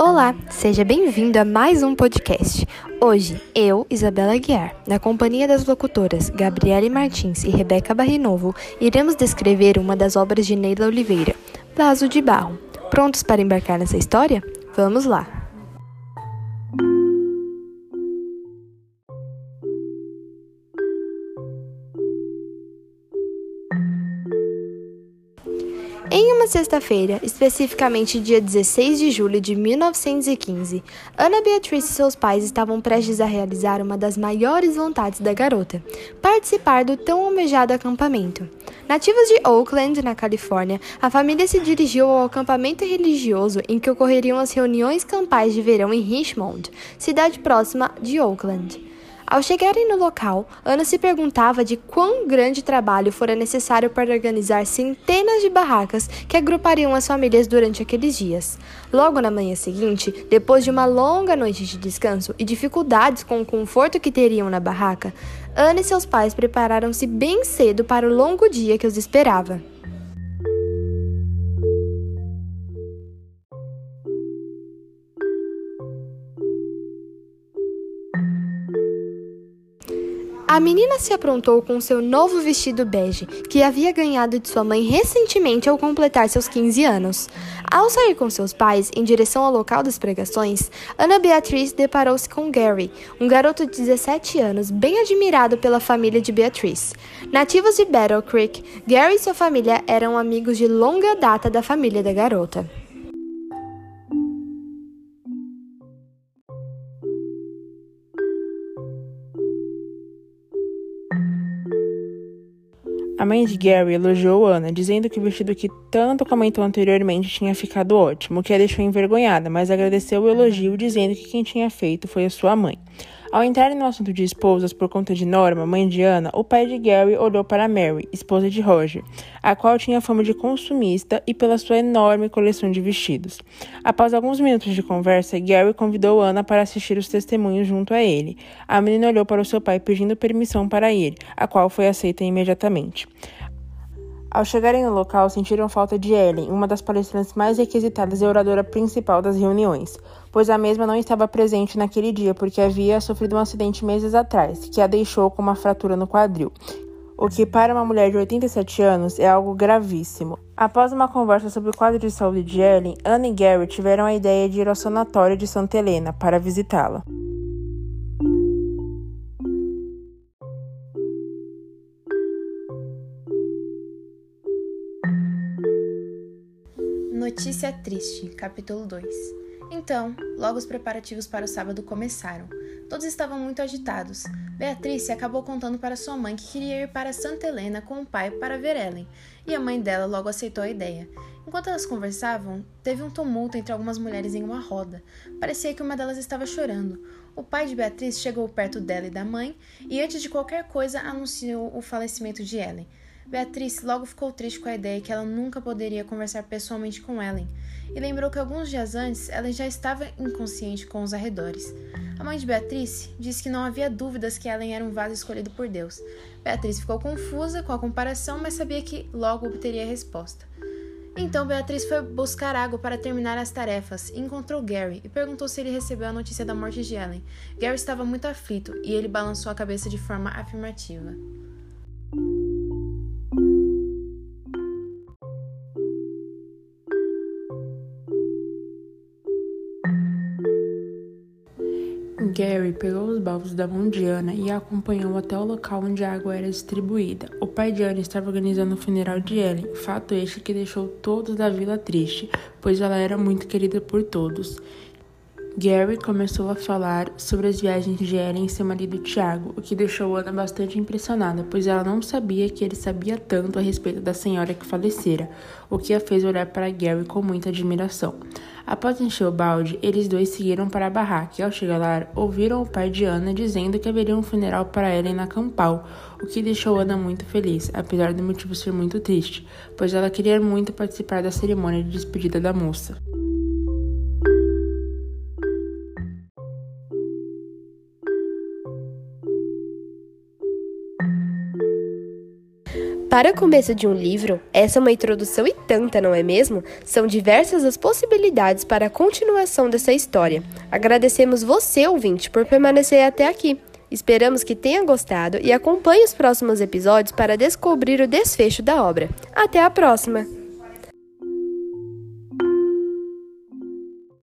Olá, seja bem-vindo a mais um podcast. Hoje, eu, Isabela Guiar, na companhia das locutoras Gabriele Martins e Rebeca Barrinovo, iremos descrever uma das obras de Neila Oliveira, Vaso de Barro. Prontos para embarcar nessa história? Vamos lá! Em uma sexta-feira, especificamente dia 16 de julho de 1915, Ana Beatriz e seus pais estavam prestes a realizar uma das maiores vontades da garota: participar do tão almejado acampamento. Nativos de Oakland, na Califórnia, a família se dirigiu ao acampamento religioso em que ocorreriam as reuniões campais de verão em Richmond, cidade próxima de Oakland. Ao chegarem no local, Ana se perguntava de quão grande trabalho fora necessário para organizar centenas de barracas que agrupariam as famílias durante aqueles dias. Logo na manhã seguinte, depois de uma longa noite de descanso e dificuldades com o conforto que teriam na barraca, Ana e seus pais prepararam-se bem cedo para o longo dia que os esperava. A menina se aprontou com seu novo vestido bege, que havia ganhado de sua mãe recentemente ao completar seus 15 anos. Ao sair com seus pais em direção ao local das pregações, Ana Beatriz deparou-se com Gary, um garoto de 17 anos, bem admirado pela família de Beatriz. Nativos de Battle Creek, Gary e sua família eram amigos de longa data da família da garota. A mãe de Gary elogiou Anna, dizendo que o vestido que tanto comentou anteriormente tinha ficado ótimo, o que a deixou envergonhada, mas agradeceu o elogio, dizendo que quem tinha feito foi a sua mãe. Ao entrarem no assunto de esposas por conta de Norma, mãe de Anna, o pai de Gary olhou para Mary, esposa de Roger, a qual tinha fama de consumista e pela sua enorme coleção de vestidos. Após alguns minutos de conversa, Gary convidou Anna para assistir os testemunhos junto a ele. A menina olhou para o seu pai pedindo permissão para ir, a qual foi aceita imediatamente. Ao chegarem no local, sentiram falta de Ellen, uma das palestrantes mais requisitadas e oradora principal das reuniões, pois a mesma não estava presente naquele dia porque havia sofrido um acidente meses atrás, que a deixou com uma fratura no quadril, o que para uma mulher de 87 anos é algo gravíssimo. Após uma conversa sobre o quadro de saúde de Ellen, Anna e Gary tiveram a ideia de ir ao sanatório de Santa Helena para visitá-la. Notícia triste, capítulo 2. Então, logo os preparativos para o sábado começaram. Todos estavam muito agitados. Beatriz acabou contando para sua mãe que queria ir para Santa Helena com o pai para ver Ellen, e a mãe dela logo aceitou a ideia. Enquanto elas conversavam, teve um tumulto entre algumas mulheres em uma roda. Parecia que uma delas estava chorando. O pai de Beatriz chegou perto dela e da mãe e, antes de qualquer coisa, anunciou o falecimento de Ellen. Beatriz logo ficou triste com a ideia que ela nunca poderia conversar pessoalmente com Ellen, e lembrou que alguns dias antes ela já estava inconsciente com os arredores. A mãe de Beatriz disse que não havia dúvidas que Ellen era um vaso escolhido por Deus. Beatriz ficou confusa com a comparação, mas sabia que logo obteria a resposta. Então Beatriz foi buscar água para terminar as tarefas e encontrou Gary e perguntou se ele recebeu a notícia da morte de Ellen. Gary estava muito aflito e ele balançou a cabeça de forma afirmativa. Gary pegou os baldes da mão de Anna e a acompanhou até o local onde a água era distribuída. O pai de Anna estava organizando o funeral de Ellen, fato este que deixou todos da vila triste, pois ela era muito querida por todos. Gary começou a falar sobre as viagens de Ellen e seu marido Tiago, o que deixou Ana bastante impressionada, pois ela não sabia que ele sabia tanto a respeito da senhora que falecera, o que a fez olhar para Gary com muita admiração. Após encher o balde, eles dois seguiram para a barraca e, ao chegar lá, ouviram o pai de Ana dizendo que haveria um funeral para Ellen na Campal, o que deixou Ana muito feliz, apesar do motivo ser muito triste, pois ela queria muito participar da cerimônia de despedida da moça. Para começo de um livro, essa é uma introdução e tanta, não é mesmo? São diversas as possibilidades para a continuação dessa história. Agradecemos você, ouvinte, por permanecer até aqui. Esperamos que tenha gostado e acompanhe os próximos episódios para descobrir o desfecho da obra. Até a próxima!